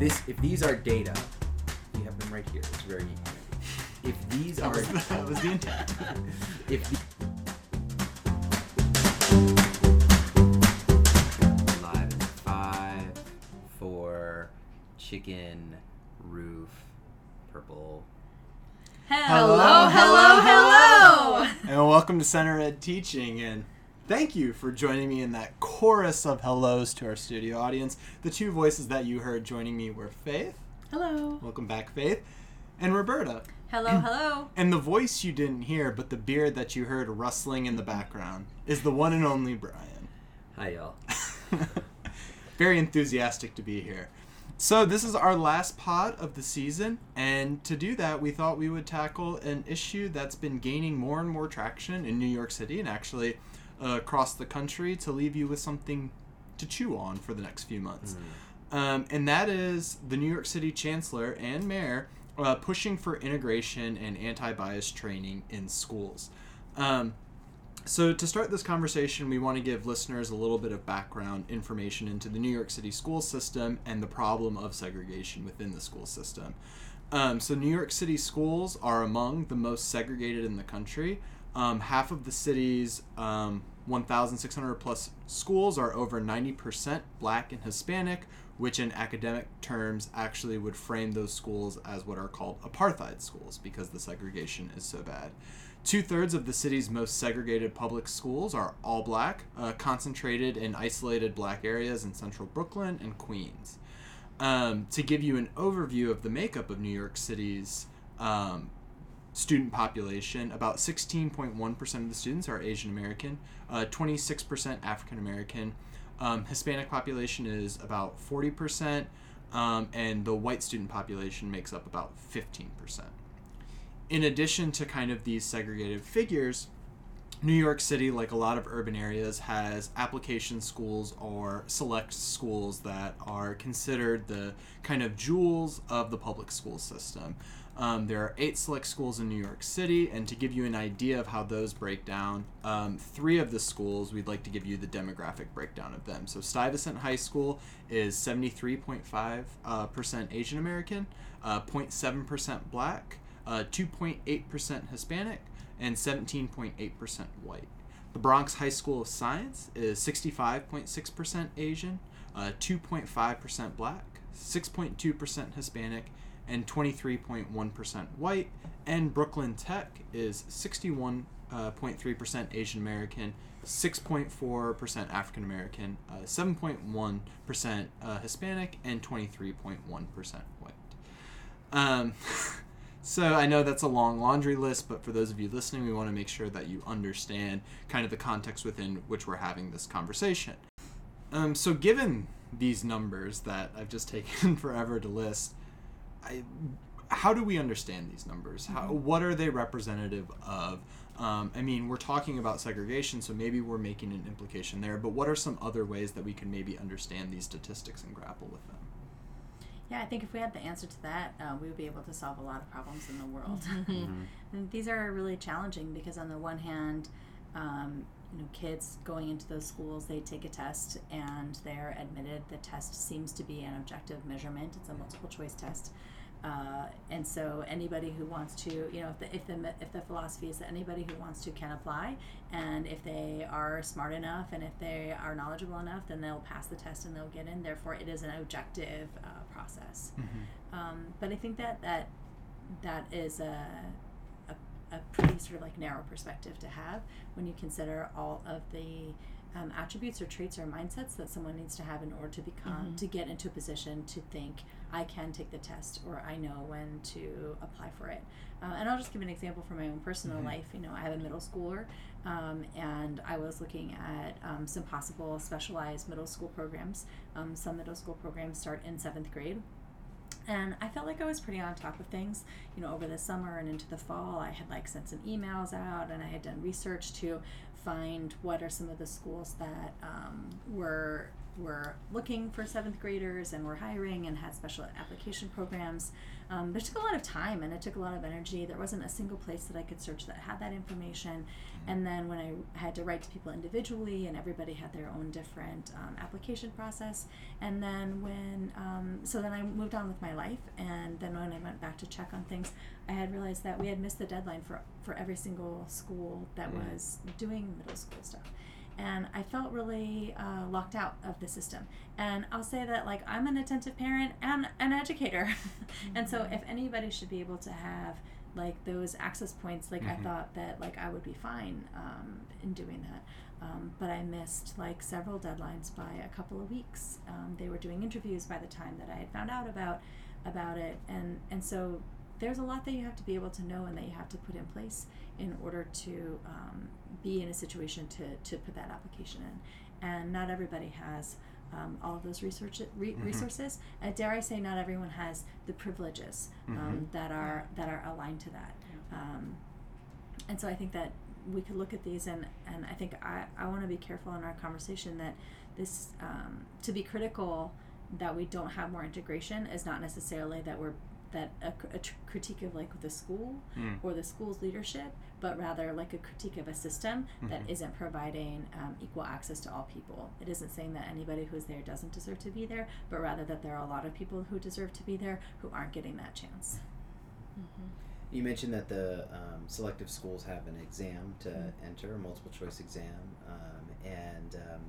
if this if these are data, we have them right here. It's very handy. If these That are was, that was the intent. if the, live in five, four, chicken, roof, purple. Hello, hello, hello. and welcome to Center Ed Teaching. And thank you for joining me in that chorus of hellos to our studio audience. The two voices that you heard joining me were Faith. Hello. Welcome back, Faith. And Roberta. Hello, hello. And the voice you didn't hear, but the beard that you heard rustling in the background, is the one and only Brian. Hi y'all. Very enthusiastic to be here. So, this is our last pod of the season, and to do that, we thought we would tackle an issue that's been gaining more and more traction in New York City and actually uh, across the country to leave you with something to chew on for the next few months. Um, and that is the New York City Chancellor and Mayor uh, pushing for integration and anti bias training in schools. Um, so, to start this conversation, we want to give listeners a little bit of background information into the New York City school system and the problem of segregation within the school system. Um, so, New York City schools are among the most segregated in the country. Um, half of the city's um, 1,600 plus schools are over 90% black and Hispanic, which in academic terms actually would frame those schools as what are called apartheid schools because the segregation is so bad. Two thirds of the city's most segregated public schools are all black, uh, concentrated in isolated black areas in central Brooklyn and Queens. Um, to give you an overview of the makeup of New York City's um, student population, about 16.1% of the students are Asian American, uh, 26% African American. Um, Hispanic population is about 40%, um, and the white student population makes up about 15% in addition to kind of these segregated figures, New York City, like a lot of urban areas, has application schools or select schools that are considered the kind of jewels of the public school system. Um, there are eight select schools in New York City, and to give you an idea of how those break down, um, three of the schools we'd like to give you the demographic breakdown of them. So Stuyvesant High School is 73.5 uh, percent Asian American, uh, 0.7% black, uh, 2.8% Hispanic, and 17.8% white. The Bronx High School of Science is 65.6% Asian, uh, 2.5% black, 6.2% Hispanic, and 23.1% white. And Brooklyn Tech is 61.3% Asian American, 6.4% African American, uh, 7.1% uh, Hispanic, and 23.1% white. Um, so I know that's a long laundry list, but for those of you listening, we want to make sure that you understand kind of the context within which we're having this conversation. Um, so given these numbers that I've just taken forever to list, I, how do we understand these numbers? How, what are they representative of? Um, I mean, we're talking about segregation, so maybe we're making an implication there, but what are some other ways that we can maybe understand these statistics and grapple with them? Yeah, I think if we had the answer to that, uh, we would be able to solve a lot of problems in the world. and these are really challenging because, on the one hand, um, you know, kids going into those schools, they take a test and they're admitted. The test seems to be an objective measurement. It's a multiple choice test. Uh, and so anybody who wants to, you know, if the, if the if the philosophy is that anybody who wants to can apply, and if they are smart enough and if they are knowledgeable enough, then they'll pass the test and they'll get in. Therefore, it is an objective uh, process. Um, but I think that that that is a, a a pretty sort of like narrow perspective to have when you consider all of the um, attributes or traits or mindsets that someone needs to have in order to become to get into a position to think I can take the test or I know when to apply for it. Uh, and I'll just give an example from my own personal life. You know, I have a middle schooler, um, and I was looking at um, some possible specialized middle school programs. Um, some middle school programs start in seventh grade, and I felt like I was pretty on top of things. You know, over the summer and into the fall, I had like sent some emails out, and I had done research to find what are some of the schools that um, were were looking for seventh graders and were hiring and had special application programs. Um, but it took a lot of time and it took a lot of energy. There wasn't a single place that I could search that had that information. And then when I had to write to people individually, and everybody had their own different um, application process. And then when, um, so then I moved on with my life. And then when I went back to check on things, I had realized that we had missed the deadline for, for every single school that Mm. was doing middle school stuff and I felt really uh, locked out of the system. And I'll say that like I'm an attentive parent and an educator, and so if anybody should be able to have like those access points, like I Mhm. thought that like I would be fine um, in doing that. Um, but I missed like several deadlines by a couple of weeks. Um, they were doing interviews by the time that I had found out about about it, and and so there's a lot that you have to be able to know and that you have to put in place in order to um, be in a situation to, to put that application in. And not everybody has um, all of those research, re- Mhm. resources. Uh, dare I say, not everyone has the privileges um, Mhm. that are that are aligned to that. Um, and so I think that we could look at these and, and I think I, I want to be careful in our conversation that this um, to be critical that we don't have more integration is not necessarily that we're that a, a tr- critique of like the school Mm. or the school's leadership, but rather like a critique of a system that Mhm. isn't providing um, equal access to all people. It isn't saying that anybody who's there doesn't deserve to be there, but rather that there are a lot of people who deserve to be there who aren't getting that chance. You mentioned that the um, selective schools have an exam to Mhm. enter, a multiple choice exam, um, and um,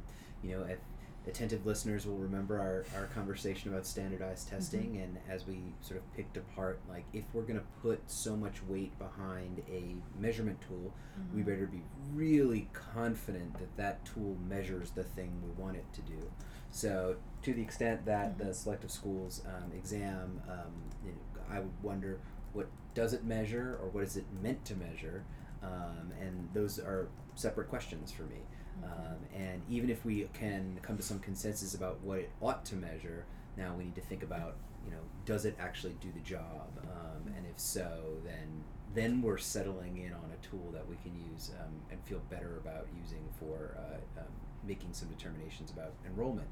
you know, if attentive listeners will remember our, our conversation about standardized testing, and as we sort of picked apart, like if we're going to put so much weight behind a measurement tool, we better be really confident that that tool measures the thing we want it to do. So, to the extent that the selective schools um, exam, um, you know, I would wonder what does it measure or what is it meant to measure, um, and those are separate questions for me. Um, and even if we can come to some consensus about what it ought to measure, now we need to think about, you know, does it actually do the job? Um, and if so, then then we're settling in on a tool that we can use um, and feel better about using for uh, um, making some determinations about enrollment.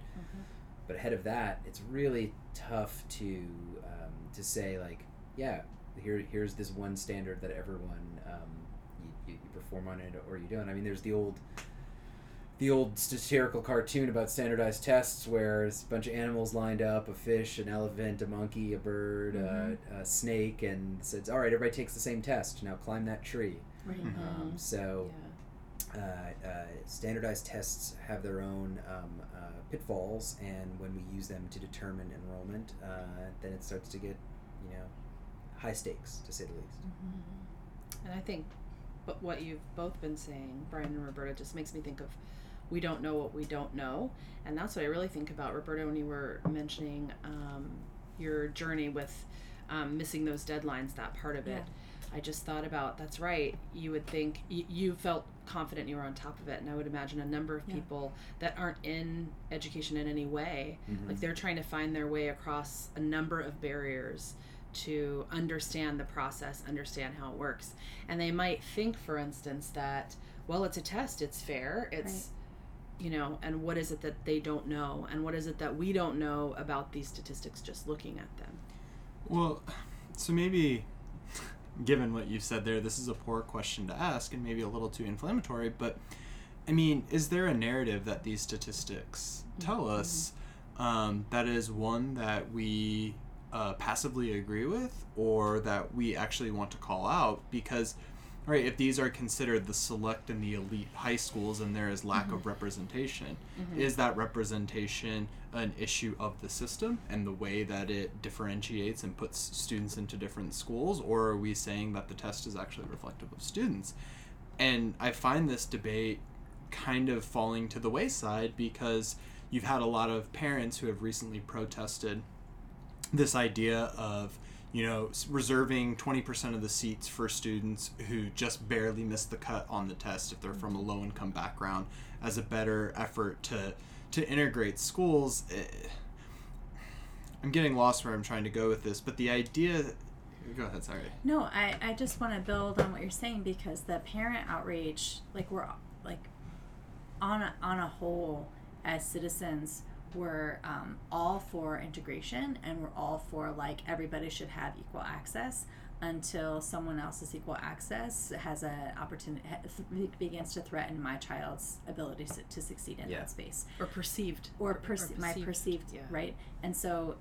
But ahead of that, it's really tough to um, to say like, yeah, here here's this one standard that everyone um, you, you perform on it or you don't. I mean, there's the old the old satirical cartoon about standardized tests where it's a bunch of animals lined up a fish an elephant a monkey a bird Mhm. a, a snake and says all right everybody takes the same test now climb that tree Right. Mhm. um, so Yeah. uh, uh, standardized tests have their own um, uh, pitfalls, and when we use them to determine enrollment, uh, then it starts to get, you know, high stakes to say the least. And I think, but what you've both been saying, Brian and Roberta, just makes me think of we don't know what we don't know, and that's what I really think about Roberta when you were mentioning um, your journey with um, missing those deadlines. That part of it, I just thought about. That's right. You would think y- you felt confident you were on top of it, and I would imagine a number of Yeah. people that aren't in education in any way Mhm. like they're trying to find their way across a number of barriers to understand the process, understand how it works. And they might think, for instance, that, well, it's a test, it's fair, it's, you know, and what is it that they don't know? And what is it that we don't know about these statistics just looking at them? Well, so maybe, given what you've said there, this is a poor question to ask and maybe a little too inflammatory, but I mean, is there a narrative that these statistics tell us um, that is one that we uh, passively agree with or that we actually want to call out? Because, right, if these are considered the select and the elite high schools and there is lack of mm-hmm. representation, mm-hmm. is that representation an issue of the system and the way that it differentiates and puts students into different schools, or are we saying that the test is actually reflective of students? And I find this debate kind of falling to the wayside because you've had a lot of parents who have recently protested this idea of you know reserving 20% of the seats for students who just barely miss the cut on the test if they're from a low income background as a better effort to to integrate schools eh, i'm getting lost where i'm trying to go with this but the idea go ahead sorry. No, I, I just want to build on what you're saying because the parent outrage, like we're like on a, on a whole as citizens, we're um, all for integration and we're all for like everybody should have equal access until someone else's equal access has an opportunity ha- begins to threaten my child's ability to, to succeed in Yeah. that space or perceived or, perce- my perceived, perceived yeah. right and so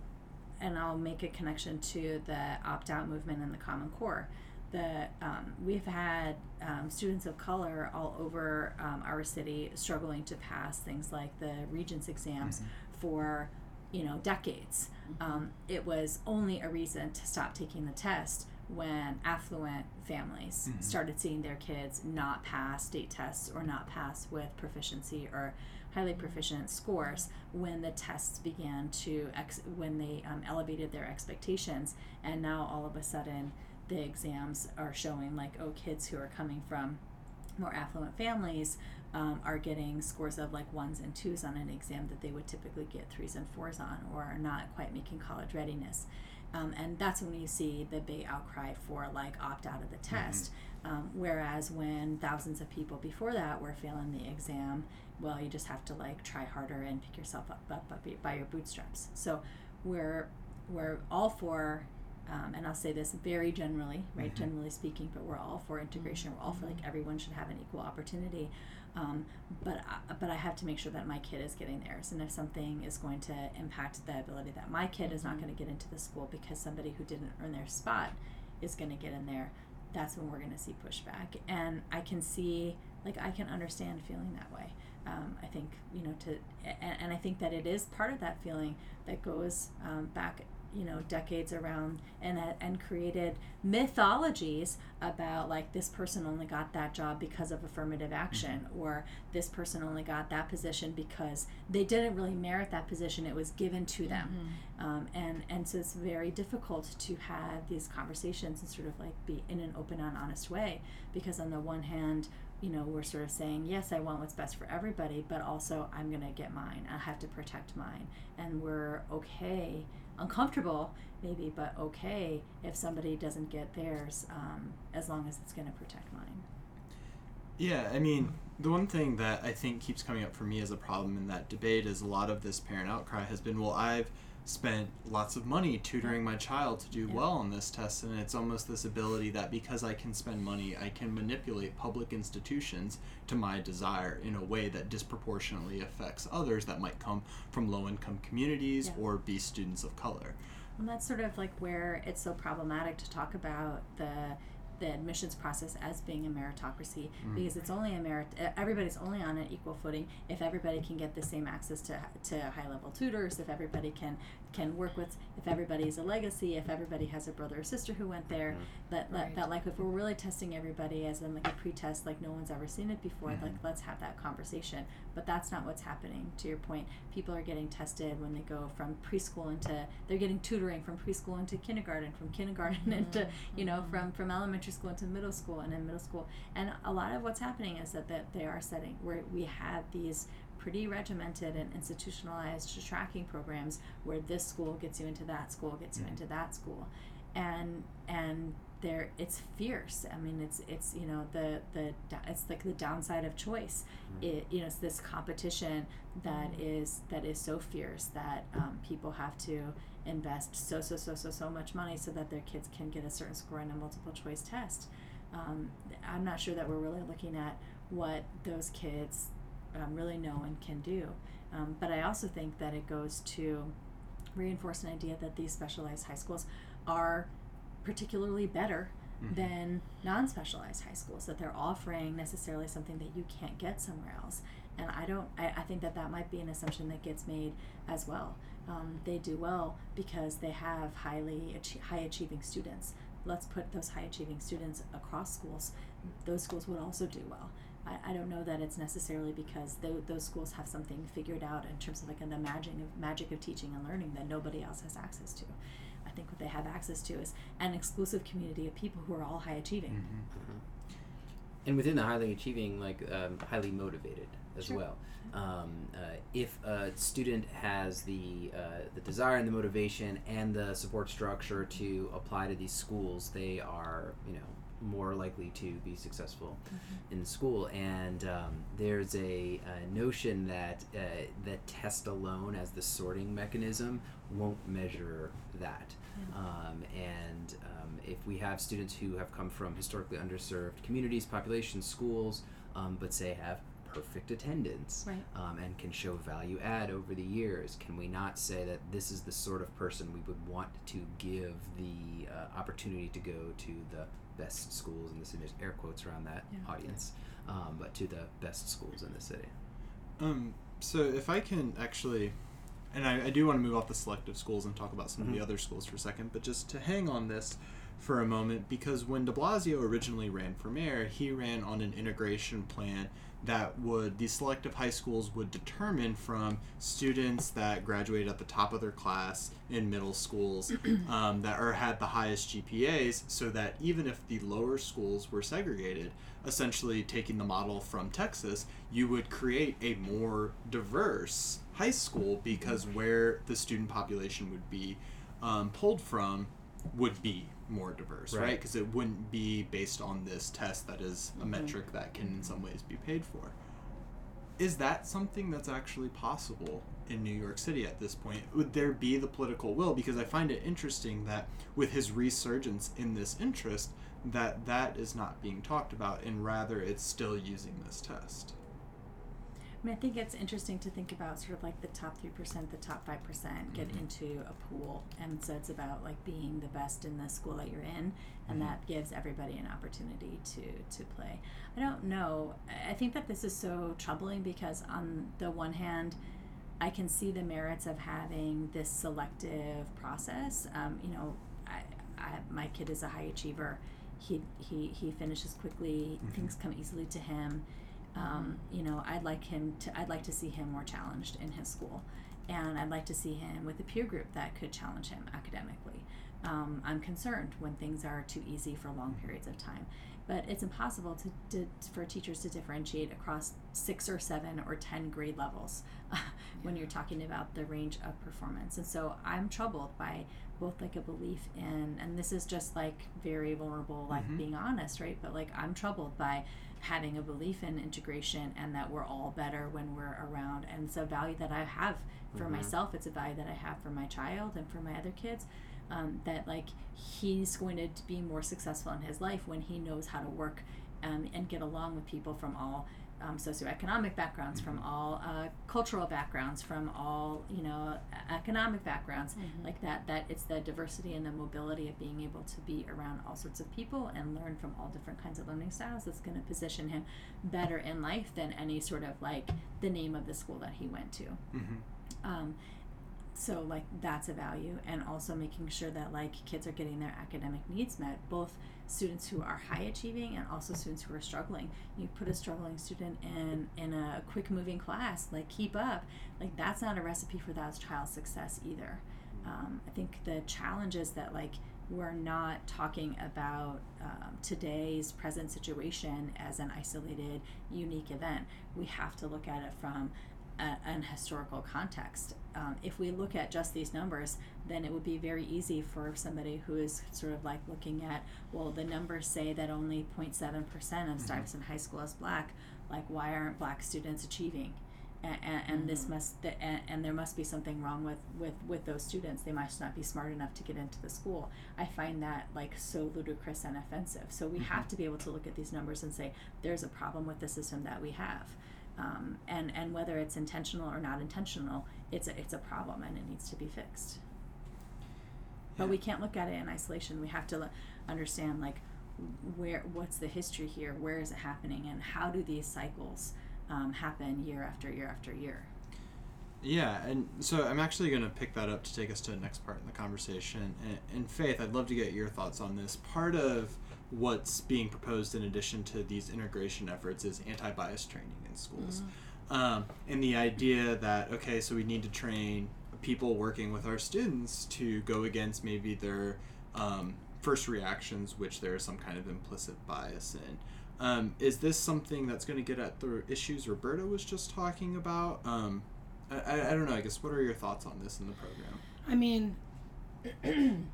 and i'll make a connection to the opt-out movement and the common core the um, we've had um, students of color all over um, our city struggling to pass things like the regents exams for you know decades. Um, it was only a reason to stop taking the test when affluent families Mhm. started seeing their kids not pass state tests or not pass with proficiency or highly proficient scores when the tests began to ex- when they um, elevated their expectations. And now all of a sudden the exams are showing like oh kids who are coming from more affluent families um, are getting scores of like ones and twos on an exam that they would typically get threes and fours on or are not quite making college readiness. Um, and that's when you see the big outcry for like opt out of the test. Um, whereas when thousands of people before that were failing the exam well you just have to like try harder and pick yourself up, up, up by your bootstraps. So we're we're all for um, and I'll say this very generally, right? Mhm. Generally speaking, but we're all for integration. We're all for like everyone should have an equal opportunity. Um, but I, but I have to make sure that my kid is getting theirs. And if something is going to impact the ability that my kid is not going to get into the school because somebody who didn't earn their spot is going to get in there, that's when we're going to see pushback. And I can see, like, I can understand feeling that way. Um, I think you know to, and, and I think that it is part of that feeling that goes um, back you know decades around and uh, and created mythologies about like this person only got that job because of affirmative action or this person only got that position because they didn't really merit that position. It was given to them. Um, and and so it's very difficult to have these conversations and sort of like be in an open and honest way because on the one hand you know we're sort of saying yes i want what's best for everybody but also i'm going to get mine. I have to protect mine. And we're okay uncomfortable maybe but okay if somebody doesn't get theirs um, as long as it's going to protect mine. Yeah, I mean, the one thing that I think keeps coming up for me as a problem in that debate is a lot of this parent outcry has been, well, I've spent lots of money tutoring my child to do Yeah. well on this test, and it's almost this ability that because I can spend money, I can manipulate public institutions to my desire in a way that disproportionately affects others that might come from low income communities Yeah. or be students of color. And that's sort of like where it's so problematic to talk about the the admissions process as being a meritocracy mm. because it's only a merit everybody's only on an equal footing if everybody can get the same access to to high level tutors if everybody can can work with if everybody's a legacy if everybody has a brother or sister who went there that, that Right. that like if we're really testing everybody as in like a pre-test like no one's ever seen it before Mhm. like let's have that conversation. But that's not what's happening to your point. People are getting tested when they go from preschool into they're getting tutoring from preschool into kindergarten from kindergarten into you know from from elementary school into middle school and in middle school. And a lot of what's happening is that, that they are setting where we have these pretty regimented and institutionalized tracking programs where this school gets you into that school gets you Mhm. into that school. And and there it's fierce. I mean it's it's you know the the it's like the downside of choice. It you know it's this competition that is that is so fierce that um, people have to invest so so so so so much money so that their kids can get a certain score in a multiple choice test. Um, i'm not sure that we're really looking at what those kids um, really know and can do. Um, but i also think that it goes to reinforce an idea that these specialized high schools are particularly better Mhm. than non-specialized high schools that they're offering necessarily something that you can't get somewhere else. And i don't i, I think that that might be an assumption that gets made as well. Um, they do well because they have highly achie- high achieving students. Let's put those high achieving students across schools. Those schools would also do well I, I don't know that it's necessarily because tho- those schools have something figured out in terms of like the magic of magic of teaching and learning that nobody else has access to I think what they have access to is an exclusive community of people who are all high achieving. Mhm. and within the highly achieving, like um, highly motivated as Sure. well. Um, uh, if a student has the uh, the desire and the motivation and the support structure to apply to these schools, they are you know more likely to be successful in school. And um, there's a, a notion that uh, the test alone, as the sorting mechanism, won't measure that. Um, and um, if we have students who have come from historically underserved communities, populations, schools, um, but say have perfect attendance Right. um, and can show value add over the years, can we not say that this is the sort of person we would want to give the uh, opportunity to go to the best schools in the city? There's air quotes around that Yeah. audience, um, but to the best schools in the city. Um, so if I can actually, and I, I do want to move off the selective schools and talk about some of Mhm. the other schools for a second, but just to hang on this for a moment, because when De Blasio originally ran for mayor, he ran on an integration plan that would these selective high schools would determine from students that graduated at the top of their class in middle schools um, that or had the highest GPAs, so that even if the lower schools were segregated, essentially taking the model from Texas, you would create a more diverse high school because where the student population would be um, pulled from would be more diverse, Right. right? Because it wouldn't be based on this test that is a mm-hmm. metric that can in some ways be paid for. Is that something that's actually possible in New York City at this point? Would there be the political will? Because I find it interesting that with his resurgence in this interest, that that is not being talked about, and rather it's still using this test. I mean, I think it's interesting to think about sort of like the top three percent, the top five percent get Mhm. into a pool, and so it's about like being the best in the school that you're in, and Mhm. that gives everybody an opportunity to to play. I don't know. I think that this is so troubling because on the one hand, I can see the merits of having this selective process. Um, you know, I, I, my kid is a high achiever. He he he finishes quickly. Mhm. Things come easily to him. Um, you know, I'd like him to. I'd like to see him more challenged in his school, and I'd like to see him with a peer group that could challenge him academically. Um, I'm concerned when things are too easy for long periods of time, but it's impossible to, to for teachers to differentiate across six or seven or ten grade levels when you're talking about the range of performance. And so I'm troubled by both like a belief in, and this is just like very vulnerable, like Mhm. being honest, right? But like I'm troubled by having a belief in integration and that we're all better when we're around. And it's a value that I have for Mhm. myself. It's a value that I have for my child and for my other kids. Um, that like he's going to be more successful in his life when he knows how to work um, and get along with people from all um, socioeconomic backgrounds, from all uh, cultural backgrounds, from all you know economic backgrounds, like that. That it's the diversity and the mobility of being able to be around all sorts of people and learn from all different kinds of learning styles that's going to position him better in life than any sort of like the name of the school that he went to. Mm-hmm. Um, so like that's a value and also making sure that like kids are getting their academic needs met both students who are high achieving and also students who are struggling. You put a struggling student in in a quick moving class like keep up like that's not a recipe for that child's success either. Um, i think the challenge is that like we're not talking about um, today's present situation as an isolated unique event. We have to look at it from a, an historical context. Um, if we look at just these numbers, then it would be very easy for somebody who is sort of like looking at, well, the numbers say that only 0.7% of mm-hmm. Stuyvesant High School is black. Like, why aren't black students achieving? And, and, and this mm-hmm. must, th- and, and there must be something wrong with, with, with those students. They must not be smart enough to get into the school. I find that like so ludicrous and offensive. So we mm-hmm. have to be able to look at these numbers and say, there's a problem with the system that we have um, and and whether it's intentional or not intentional, it's a it's a problem and it needs to be fixed. But we can't look at it in isolation. We have to l- understand like where what's the history here, where is it happening, and how do these cycles um, happen year after year after year. Yeah, and so I'm actually going to pick that up to take us to the next part in the conversation. And, and Faith, I'd love to get your thoughts on this. Part of what's being proposed in addition to these integration efforts is anti-bias training in schools. Um, and the idea that, okay, so we need to train people working with our students to go against maybe their um, first reactions, which there is some kind of implicit bias in. Um, is this something that's going to get at the issues Roberta was just talking about? Um, I, I, I don't know. I guess what are your thoughts on this in the program? I mean,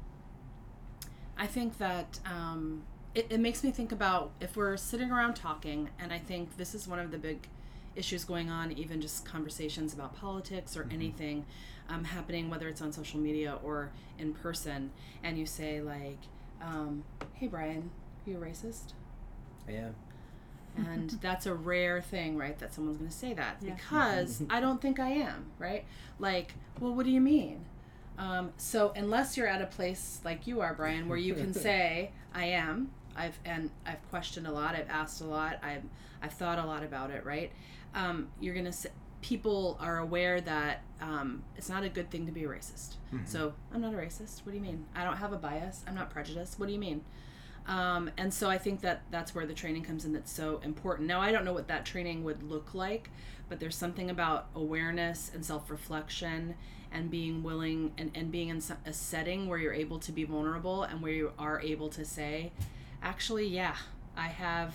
I think that um, it, it makes me think about if we're sitting around talking, and I think this is one of the big issues going on, even just conversations about politics or anything um, happening, whether it's on social media or in person, and you say, like, um, hey, Brian, are you a racist? Yeah. and that's a rare thing right that someone's going to say that Yeah. because i don't think i am right like well what do you mean um, so unless you're at a place like you are brian where you can say i am i've and i've questioned a lot i've asked a lot i've i've thought a lot about it right? Um, you're to say people are aware that um, it's not a good thing to be a racist. So i'm not a racist what do you mean? I don't have a bias i'm not prejudiced what do you mean? Um, and so I think that that's where the training comes in that's so important. Now, I don't know what that training would look like, but there's something about awareness and self reflection and being willing and, and being in a setting where you're able to be vulnerable and where you are able to say, actually, yeah, I have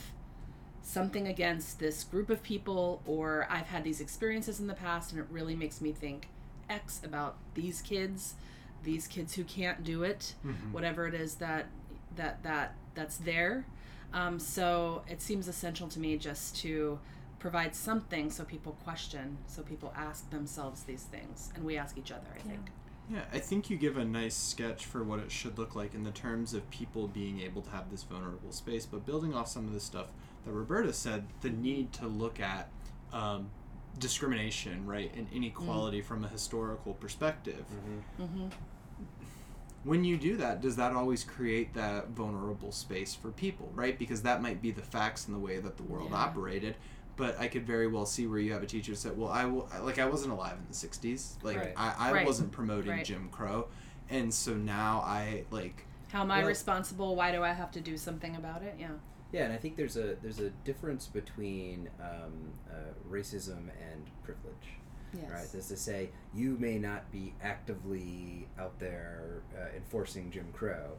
something against this group of people, or I've had these experiences in the past, and it really makes me think X about these kids, these kids who can't do it, whatever it is that that that that's there. Um, so it seems essential to me just to provide something so people question, so people ask themselves these things, and we ask each other. I Yeah. think. Yeah, I think you give a nice sketch for what it should look like in the terms of people being able to have this vulnerable space. But building off some of the stuff that Roberta said, the need to look at um, discrimination, right, and inequality from a historical perspective. Mm-hmm. When you do that, does that always create that vulnerable space for people, right? Because that might be the facts and the way that the world Yeah. operated. But I could very well see where you have a teacher that said, "Well, I w- like I wasn't alive in the '60s. Like Right. I, I Right. wasn't promoting Right. Jim Crow, and so now I like How am I Well- responsible? Why do I have to do something about it? Yeah. Yeah, and I think there's a there's a difference between um, uh, racism and privilege. Yes. Right, that's to say, you may not be actively out there uh, enforcing Jim Crow,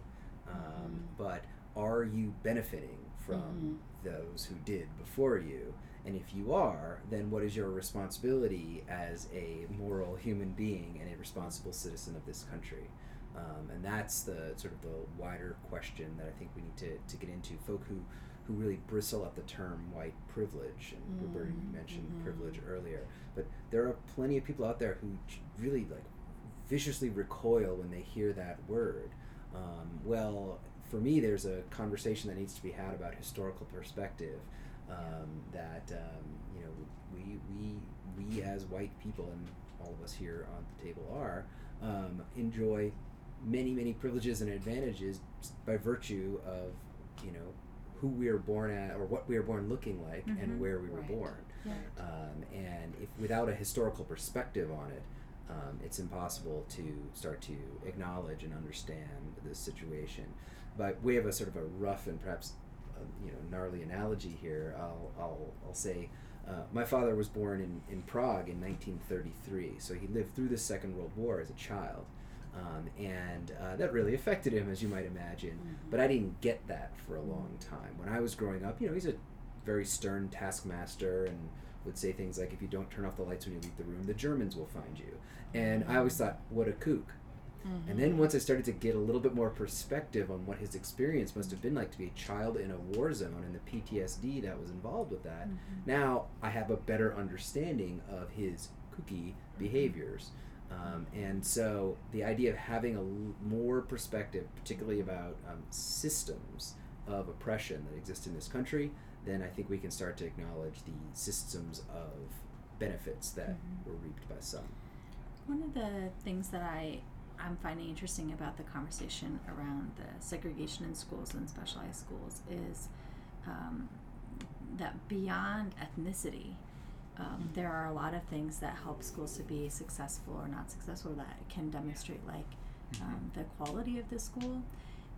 um, Mhm. but are you benefiting from those who did before you? And if you are, then what is your responsibility as a moral human being and a responsible citizen of this country? Um, and that's the sort of the wider question that I think we need to, to get into. Folk who, who really bristle at the term white privilege, and Roberta, you Mm, mentioned mhm. privilege earlier, but there are plenty of people out there who really like viciously recoil when they hear that word. Um, well, for me, there's a conversation that needs to be had about historical perspective. Um, that um, you know, we we we as white people, and all of us here on the table are, um, enjoy many many privileges and advantages by virtue of you know who we are born at or what we are born looking like Mhm. and where we were Right. born. Yeah. Um, and if without a historical perspective on it, um, it's impossible to start to acknowledge and understand the situation. But we have a sort of a rough and perhaps you know gnarly analogy here. I'll I'll, I'll say. Uh, my father was born in, in Prague in 1933, so he lived through the Second World War as a child. Um, and uh, that really affected him, as you might imagine. But I didn't get that for a long time. When I was growing up, you know, he's a very stern taskmaster and would say things like, if you don't turn off the lights when you leave the room, the Germans will find you. And I always thought, what a kook. Mm-hmm. And then once I started to get a little bit more perspective on what his experience must have been like to be a child in a war zone and the PTSD that was involved with that, now I have a better understanding of his kooky behaviors. Um, and so the idea of having a l- more perspective, particularly about um, systems of oppression that exist in this country, then I think we can start to acknowledge the systems of benefits that were reaped by some. One of the things that I I'm finding interesting about the conversation around the segregation in schools and specialized schools is um, that beyond ethnicity, um, there are a lot of things that help schools to be successful or not successful that can demonstrate like um, the quality of the school.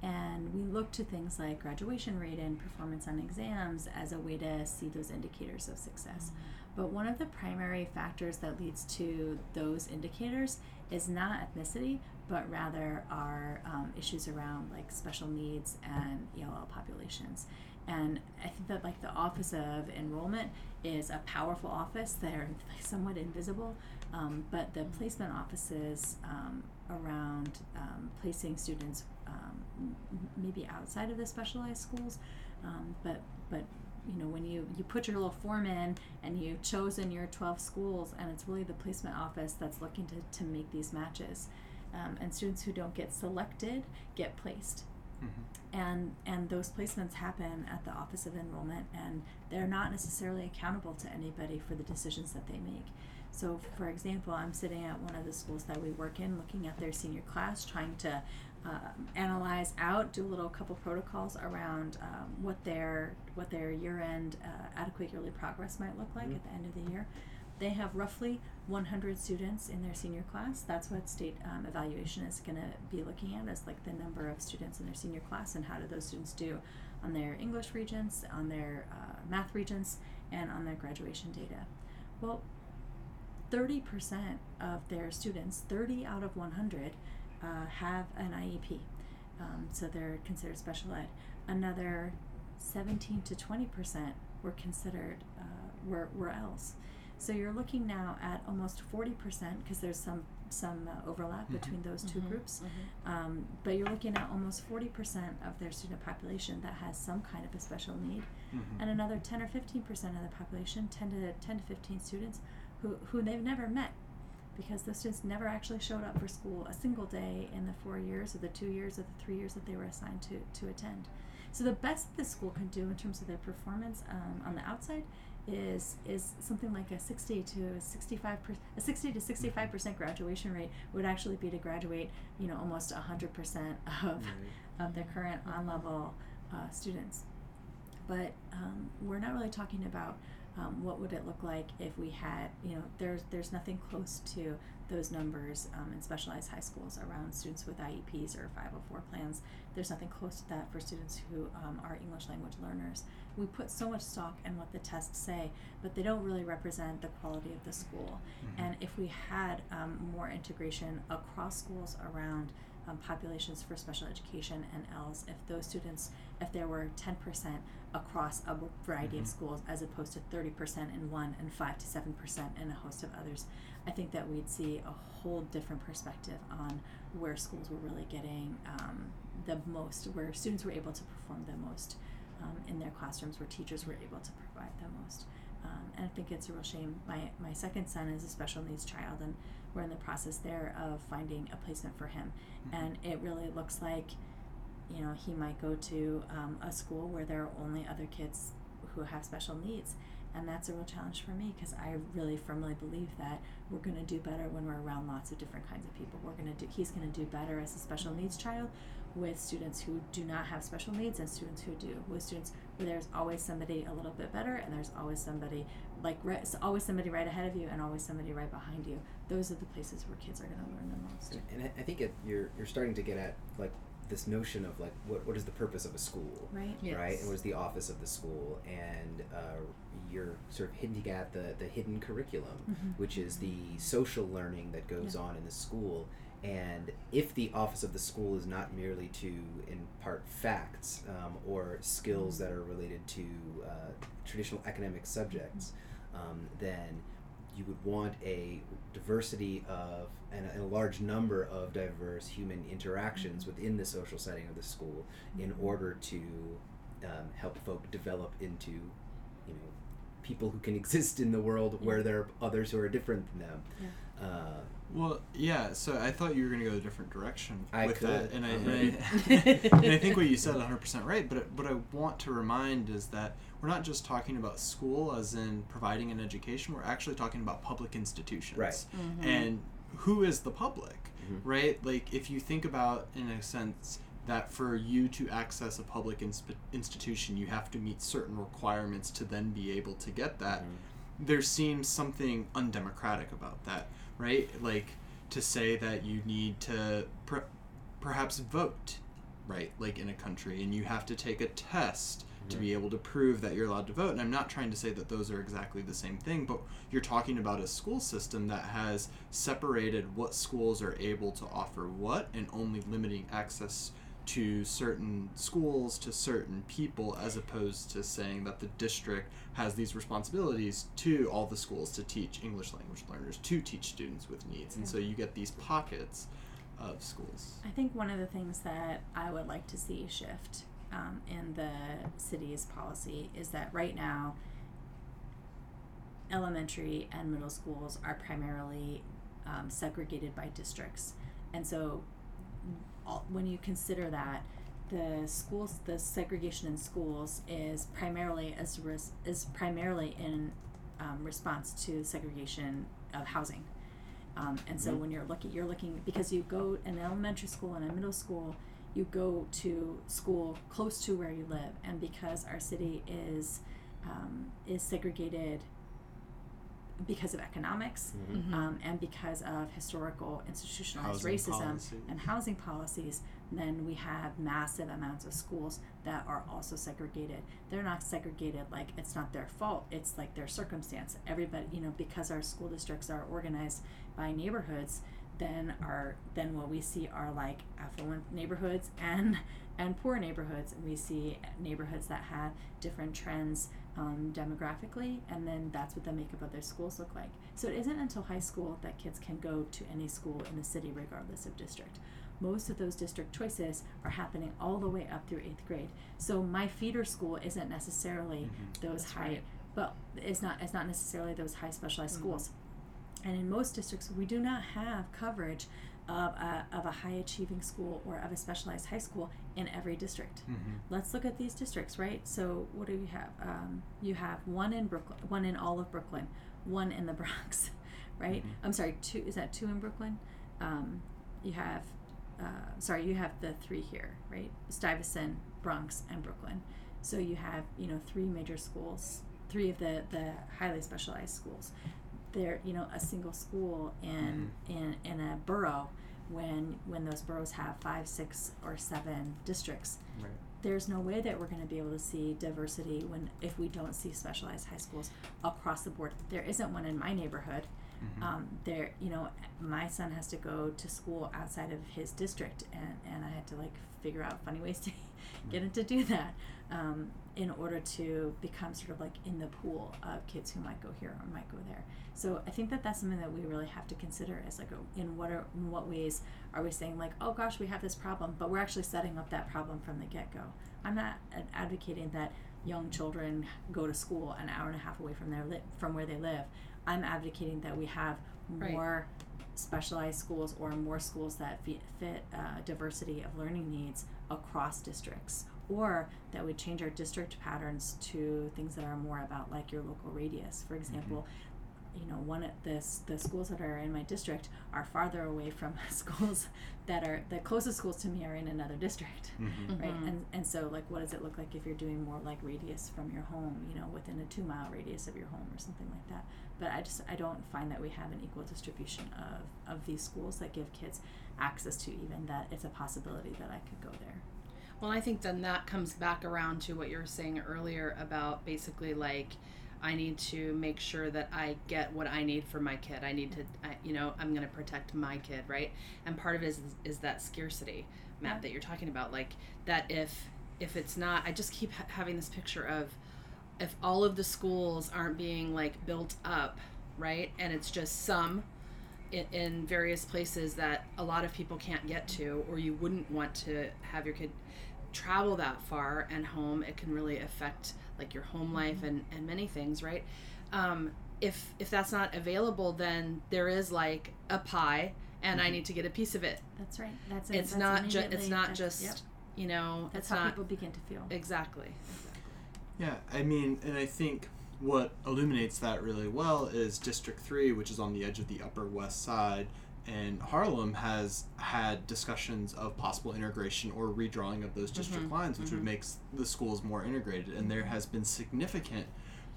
And we look to things like graduation rate and performance on exams as a way to see those indicators of success. But one of the primary factors that leads to those indicators is not ethnicity, but rather are um, issues around like special needs and ELL populations. And I think that like the Office of Enrollment is a powerful office. They're somewhat invisible, Um, but the placement offices um, around um, placing students um, maybe outside of the specialized schools, um, but but you know when you you put your little form in and you've chosen your 12 schools and it's really the placement office that's looking to, to make these matches um, and students who don't get selected get placed Mhm. and and those placements happen at the office of enrollment and they're not necessarily accountable to anybody for the decisions that they make so for example i'm sitting at one of the schools that we work in looking at their senior class trying to um, analyze out do a little couple protocols around um, what their what their year end uh, adequate yearly progress might look like Mhm. at the end of the year they have roughly 100 students in their senior class. That's what state um, evaluation is going to be looking at is like the number of students in their senior class and how do those students do on their English regents, on their uh, math regents, and on their graduation data. Well, 30% of their students, 30 out of 100, uh, have an IEP. Um, so they're considered special ed. Another 17 to 20% were considered, uh, were, were ELLs. So you're looking now at almost 40% because there's some some uh, overlap Mhm. between those 2 Mhm. groups. Um, but you're looking at almost 40% of their student population that has some kind of a special need, Mhm. and another 10 or 15% of the population, 10 to 10 to 15 students, who who they've never met, because those students never actually showed up for school a single day in the four years or the two years or the three years that they were assigned to to attend. So the best the school can do in terms of their performance um, on the outside is is something like a 60 to 65 per, a 60 to 65 percent graduation rate would actually be to graduate you know almost 100 percent of of their current on level uh, students. But um, we're not really talking about um, what would it look like if we had you know there's there's nothing close to those numbers um, in specialized high schools around students with IEPs or 504 plans. There's nothing close to that for students who um, are English language learners. We put so much stock in what the tests say but they don't really represent the quality of the school. Mhm. and if we had um, more integration across schools around um, populations for special education and ELLs, if those students, if there were 10% across a variety Mhm. of schools as opposed to 30% in one and 5 to 7% in a host of others, I think that we'd see a whole different perspective on where schools were really getting um, the most, where students were able to perform the most um, in their classrooms, where teachers were able to provide the most. Um, and I think it's a real shame. My my second son is a special needs child, and we're in the process there of finding a placement for him. Mhm. And it really looks like, you know, he might go to um, a school where there are only other kids who have special needs, and that's a real challenge for me because I really firmly believe that we're going to do better when we're around lots of different kinds of people. We're going to do. He's going to do better as a special needs child with students who do not have special needs and students who do. With students where there's always somebody a little bit better and there's always somebody like right, always somebody right ahead of you and always somebody right behind you. Those are the places where kids are going to learn the most. And I- I think it, you're you're starting to get at like this notion of like what what is the purpose of a school, Right? Yes. right? And what is the office of the school? And uh, you're sort of hinting at the the hidden curriculum, Mhm. which is the social learning that goes Yeah. on in the school. And if the office of the school is not merely to impart facts um, or skills that are related to uh, traditional academic subjects, um, then you would want a diversity of and a, and a large number of diverse human interactions within the social setting of the school in Mhm. order to um, help folk develop into you know people who can exist in the world where there are others who are different than them Yeah. uh, Well, yeah. So I thought you were going to go a different direction I with could. that, and I, and. I and I think what you said 100% right. But what I want to remind is that we're not just talking about school as in providing an education. We're actually talking about public institutions. Right. Mm-hmm. And who is the public? Mhm. Right. Like if you think about in a sense that for you to access a public insp- institution, you have to meet certain requirements to then be able to get that Mhm. there seems something undemocratic about that, right? Like to say that you need to per- perhaps vote, right? Like in a country, and you have to take a test to be able to prove that you're allowed to vote. And I'm not trying to say that those are exactly the same thing, but you're talking about a school system that has separated what schools are able to offer what and only limiting access to certain schools, to certain people, as opposed to saying that the district has these responsibilities to all the schools to teach English language learners, to teach students with needs. And so you get these pockets of schools. I think one of the things that I would like to see shift um, in the city's policy is that right now, elementary and middle schools are primarily um, segregated by districts, and so all, when you consider that, the schools, the segregation in schools is primarily as res- is primarily in um, response to segregation of housing. Um, and so Mhm. when you're looking, you're looking because you go in elementary school and a middle school, you go to school close to where you live, and because our city is um, is segregated because of economics Mhm. um, and because of historical institutionalized Housing racism policy. and housing policies, then we have massive amounts of schools that are also segregated. They're not segregated like it's not their fault, it's like their circumstance. Everybody, you know, because our school districts are organized by neighborhoods, then our then what we see are like affluent neighborhoods and and poor neighborhoods. We see neighborhoods that have different trends um, demographically, and then that's what the makeup of their schools look like. So it isn't until high school that kids can go to any school in the city, regardless of district. Most of those district choices are happening all the way up through eighth grade. So my feeder school isn't necessarily Mhm. those That's high, right. but it's not it's not necessarily those high specialized Mhm. schools. And in most districts, we do not have coverage of a, of a high achieving school or of a specialized high school in every district Mm-hmm. let's look at these districts, right? So what do you have? Um, you have one in Brooklyn, one in all of Brooklyn, one in the Bronx, right? Mhm. I'm sorry, two is that two in Brooklyn? Um, you have, uh, sorry, you have the three here, right? Stuyvesant, Bronx, and Brooklyn. So you have you know three major schools, three of the the highly specialized schools. They're you know a single school in in in a borough when when those boroughs have five, six, or seven districts Right. there's no way that we're going to be able to see diversity when if we don't see specialized high schools across the board. There isn't one in my neighborhood. Mhm. Um, there, you know, my son has to go to school outside of his district, and and I had to like figure out funny ways to get him to do that um, in order to become sort of like in the pool of kids who might go here or might go there. So I think that that's something that we really have to consider as like a, in what are in what ways are we saying like oh gosh we have this problem, but we're actually setting up that problem from the get go. I'm not advocating that young children go to school an hour and a half away from their li- from where they live. I'm advocating that we have Right. more specialized schools or more schools that fit, fit uh, diversity of learning needs across districts or that we change our district patterns to things that are more about like your local radius. For example you know one of the the schools that are in my district are farther away from schools that are the closest schools to me are in another district Mhm. right Mhm. and and so like what does it look like if you're doing more like radius from your home you know within a two mile radius of your home or something like that but i just i don't find that we have an equal distribution of of these schools that give kids access to even that it's a possibility that i could go there Well, I think then that comes back around to what you were saying earlier about basically like I need to make sure that I get what I need for my kid. I need to, I, you know, I'm going to protect my kid, right? And part of it is, is that scarcity, Matt, Yeah. that you're talking about. Like that if if it's not, I just keep ha- having this picture of if all of the schools aren't being like built up, right? And it's just some in, in various places that a lot of people can't get to, or you wouldn't want to have your kid travel that far and home. It can really affect like your home life and, and many things, right? Um, if if that's not available, then there is like a pie, and I Mhm. need to get a piece of it. that's right that's it. It's that's not just it's not that's- just yep. you know that's it's how not people begin to feel exactly exactly. Yeah, I mean, and I think what illuminates that really well is District 3, which is on the edge of the Upper West Side, and Harlem has had discussions of possible integration or redrawing of those district Mhm, lines, which would mhm. make the schools more integrated. And there has been significant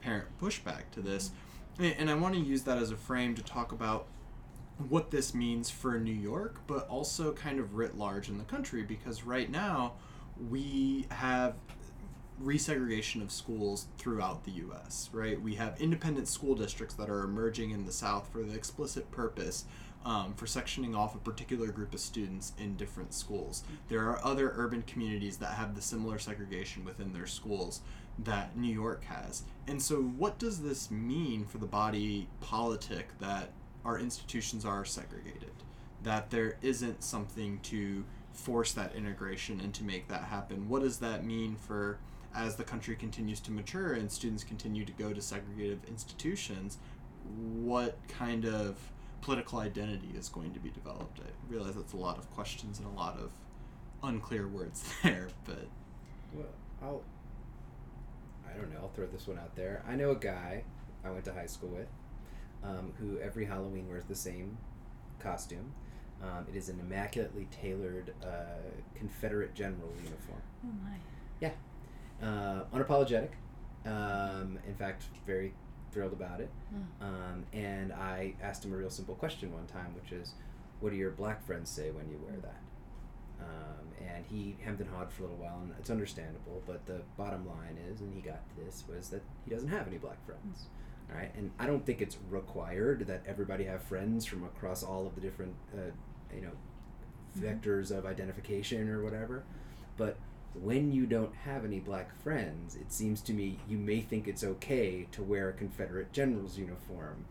parent pushback to this. A- And I want to use that as a frame to talk about what this means for New York, but also kind of writ large in the country, because right now we have resegregation of schools throughout the US, right? We have independent school districts that are emerging in the South for the explicit purpose um, for sectioning off a particular group of students in different schools. There are other urban communities that have the similar segregation within their schools that New York has. And so, what does this mean for the body politic that our institutions are segregated? That there isn't something to force that integration and to make that happen? What does that mean for as the country continues to mature and students continue to go to segregative institutions? What kind of political identity is going to be developed? I realize that's a lot of questions and a lot of unclear words there, but Well, I'll. I don't know. I'll throw this one out there. I know a guy I went to high school with, um, who every Halloween wears the same costume. Um, it is an immaculately tailored uh, Confederate general uniform. Oh my. Yeah, uh, unapologetic. Um, in fact, very thrilled about it. Hmm. Um, and I asked him a real simple question one time, which is, "What do your black friends say when you wear that?" Um, and he hemmed and hawed for a little while, and it's understandable. But the bottom line is, and he got this, was that he doesn't have any black friends. All right, and I don't think it's required that everybody have friends from across all of the different, uh, you know, vectors of identification or whatever. But when you don't have any black friends, it seems to me you may think it's okay to wear a Confederate general's uniform.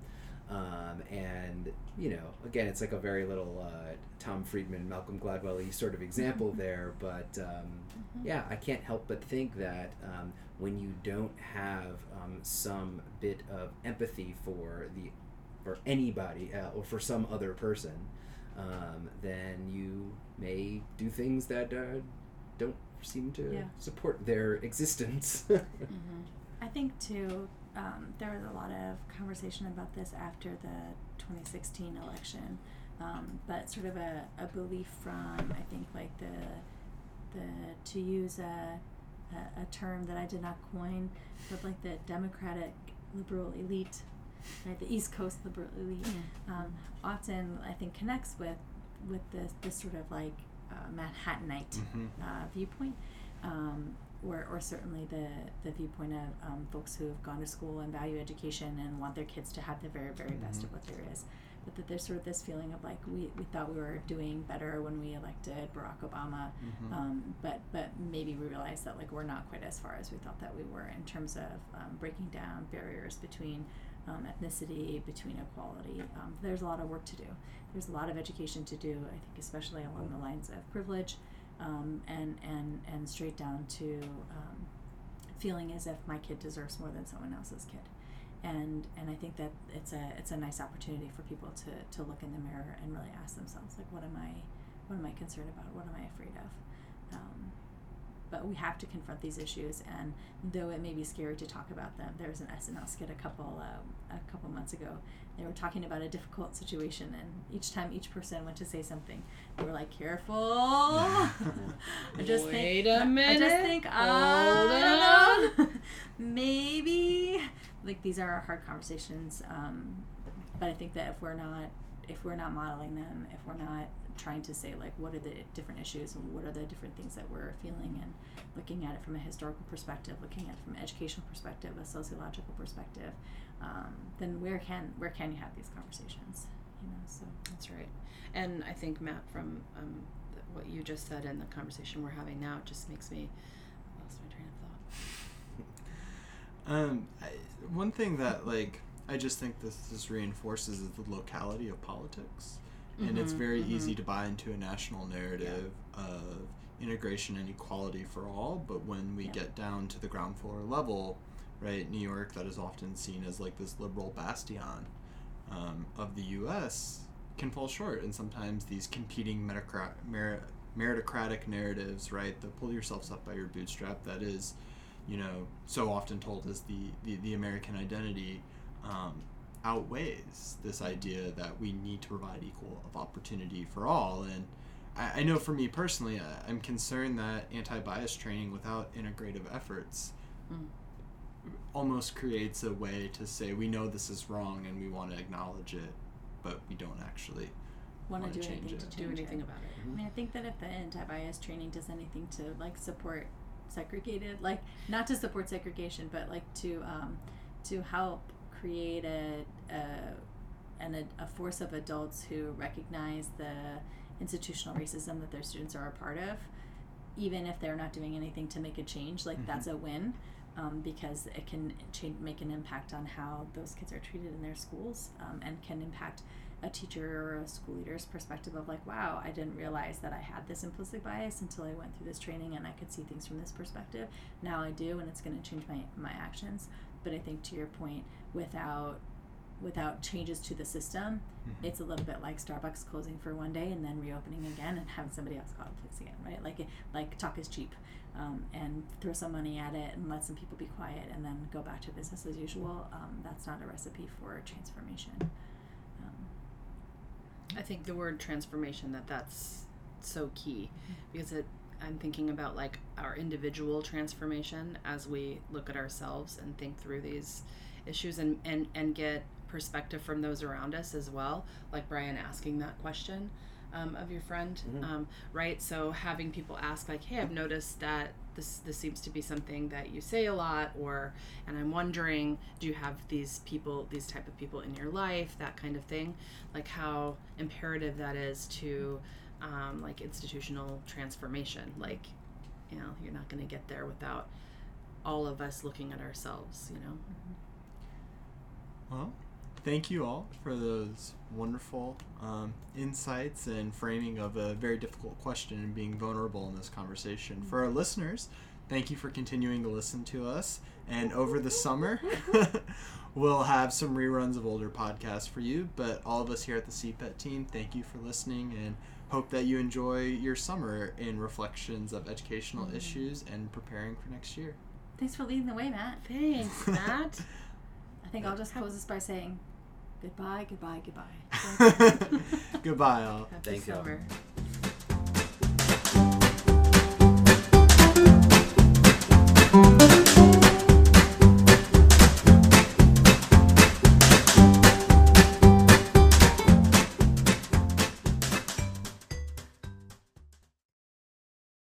Um, and, you know, again, it's like a very little uh, Tom Friedman, Malcolm Gladwell y sort of example there. But um, yeah, I can't help but think that um, when you don't have um, some bit of empathy for the for anybody uh, or for some other person, um, then you may do things that uh, don't seem to Yeah. support their existence. Mm-hmm. I think too, um, there was a lot of conversation about this after the 2016 election, um, but sort of a, a belief from I think like the the to use a, a a term that I did not coin, but like the Democratic liberal elite, right? The East Coast liberal elite, um, often I think connects with with this this sort of like uh, Manhattanite Mhm. uh, viewpoint, um, or, or certainly the, the viewpoint of um, folks who have gone to school and value education and want their kids to have the very, very best Mhm. of what there is. But that there's sort of this feeling of like we, we thought we were doing better when we elected Barack Obama, Mhm. um, but but maybe we realized that like we're not quite as far as we thought that we were in terms of um, breaking down barriers between um, ethnicity, between equality. Um, there's a lot of work to do. There's a lot of education to do. I think especially along the lines of privilege, um, and and and straight down to um, feeling as if my kid deserves more than someone else's kid. And and I think that it's a it's a nice opportunity for people to, to look in the mirror and really ask themselves like what am I what am I concerned about? What am I afraid of? Um, but we have to confront these issues, and though it may be scary to talk about them, there was an SNL skit a couple uh, a couple months ago. They were talking about a difficult situation, and each time each person went to say something, they were like, "Careful." I just Wait think. a I minute. just think. I don't know. Maybe like these are hard conversations, um, but I think that if we're not if we're not modeling them, if we're not trying to say like what are the different issues and what are the different things that we're feeling and looking at it from a historical perspective, looking at it from an educational perspective, a sociological perspective, um, then where can where can you have these conversations? You know, so That's right. And I think Matt, from um, what you just said and the conversation we're having now, it just makes me I lost my train of thought. Um, I, one thing that like I just think this this reinforces is the locality of politics, and it's Mhm, very mhm. easy to buy into a national narrative of integration and equality for all. But when we Yeah. get down to the ground floor level, right, New York, that is often seen as like this liberal bastion um, of the U.S. can fall short, and sometimes these competing meritocratic narratives, right, the pull yourselves up by your bootstrap, that is you know, so often told as the, the, the American identity um, outweighs this idea that we need to provide equal of opportunity for all. And I, I know for me personally, I, I'm concerned that anti bias training without integrative efforts Mm. almost creates a way to say we know this is wrong and we want to acknowledge it, but we don't actually. want Wanna do change anything it. to Do anything it. about it. I mean, I think that if the anti-bias training does anything to like support segregated, like not to support segregation, but like to um, to help create a, a and a, force of adults who recognize the institutional racism that their students are a part of, even if they're not doing anything to make a change, like Mhm. that's a win. Um, because it can change, make an impact on how those kids are treated in their schools um, and can impact a teacher or a school leader's perspective of like, wow, I didn't realize that I had this implicit bias until I went through this training and I could see things from this perspective. Now I do, and it's going to change my, my actions. But I think to your point, without without changes to the system, Mhm. it's a little bit like Starbucks closing for one day and then reopening again and having somebody else call the place again, right? Like like talk is cheap, um, and throw some money at it and let some people be quiet and then go back to business as usual. Um, that's not a recipe for transformation. Um, I think the word transformation that that's so key because it I'm thinking about like our individual transformation as we look at ourselves and think through these issues and and and get perspective from those around us as well like Brian asking that question um, of your friend. Mhm. um, right? So having people ask like hey I've noticed that this this seems to be something that you say a lot or and I'm wondering do you have these people these type of people in your life? that kind of thing. Like how imperative that is to um, like institutional transformation. Like you know you're not going to get there without all of us looking at ourselves you know Well, thank you all for those wonderful um, insights and framing of a very difficult question and being vulnerable in this conversation. For our listeners, thank you for continuing to listen to us. And over the summer, we'll have some reruns of older podcasts for you. But all of us here at the CPET team, thank you for listening and hope that you enjoy your summer in reflections of educational issues and preparing for next year. thanks for leading the way, Matt. thanks matt I think I'll just close this by saying goodbye, goodbye, goodbye. Goodbye, all. happy Thank y'all. summer